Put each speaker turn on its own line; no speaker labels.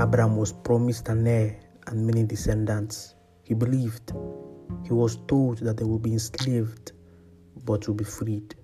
Abraham was promised an heir and many descendants. He believed. He was told that they would be enslaved but will be freed.